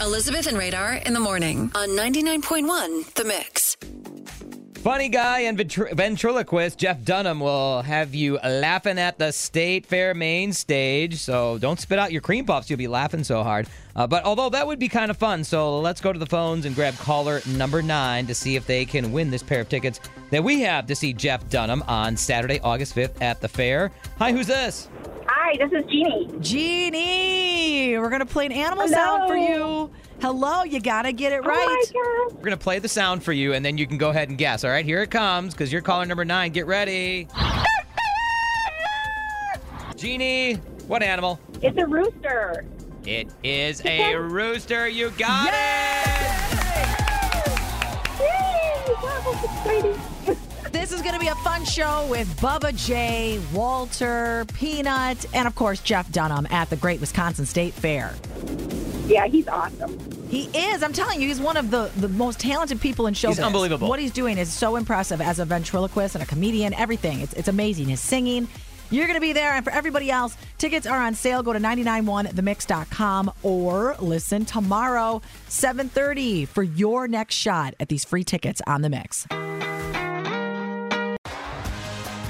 Elizabeth and Radar in the morning on 99.1 The Mix. Funny guy and ventri- ventriloquist Jeff Dunham will have you laughing at the State Fair main stage. So don't spit out your cream puffs. You'll be laughing so hard. Uh, but although that would be kind of fun, so let's go to the phones and grab caller number nine to see if they can win this pair of tickets that we have to see Jeff Dunham on Saturday, August 5th at the fair. Hi, who's this? Hi, this is Jeannie. Jeannie, we're going to play an animal sound for you. Hello, you got to get it right. Oh We're going to play the sound for you, and then you can go ahead and guess. All right, here it comes because you're caller number nine. Get ready. Jeannie, what animal? It's a rooster. It is a rooster. You got it. Yay! Wow, that's exciting. This is going to be a fun show with Bubba J, Walter, Peanut, and of course Jeff Dunham at the Great Wisconsin State Fair. yeah, he's awesome. He is. I'm telling you, he's one of the, the most talented people in show. He's unbelievable. What he's doing is so impressive as a ventriloquist and a comedian. Everything. It's, it's amazing. His singing. You're going to be there. And for everybody else, tickets are on sale. Go to 991themix.com or listen tomorrow, 7.30 for your next shot at these free tickets on The Mix.